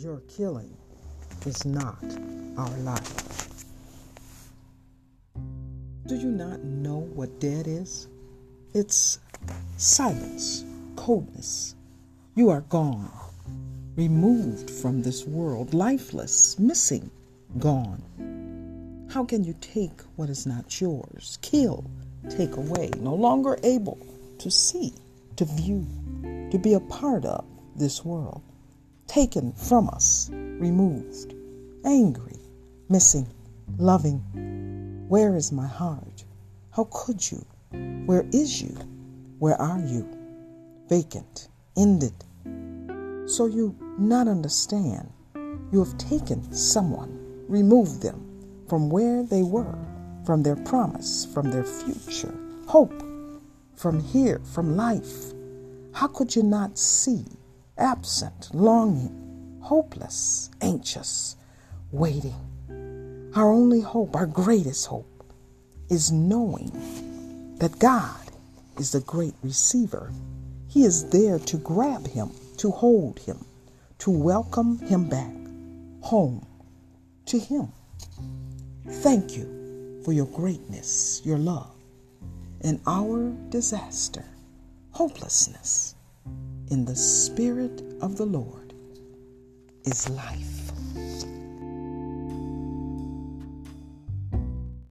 your killing is not our life. Do you not know what dead is? It's silence, coldness. You are gone, removed from this world, lifeless, missing, gone. How can you take what is not yours, kill, take away, no longer able to see, to view, to be a part of this world? Taken from us, removed, angry, missing, loving. Where is my heart? How could you? Where is you? Where are you? Vacant, ended. So you not understand. You have taken someone, removed them from where they were, from their promise, from their future, hope, from here, from life. How could you not see? Absent, longing, hopeless, anxious, waiting. Our only hope, our greatest hope, is knowing that God is the great receiver. He is there to grab him, to hold him, to welcome him back home to him. Thank you for your greatness, your love, and our disaster, hopelessness in the Spirit of the Lord is life.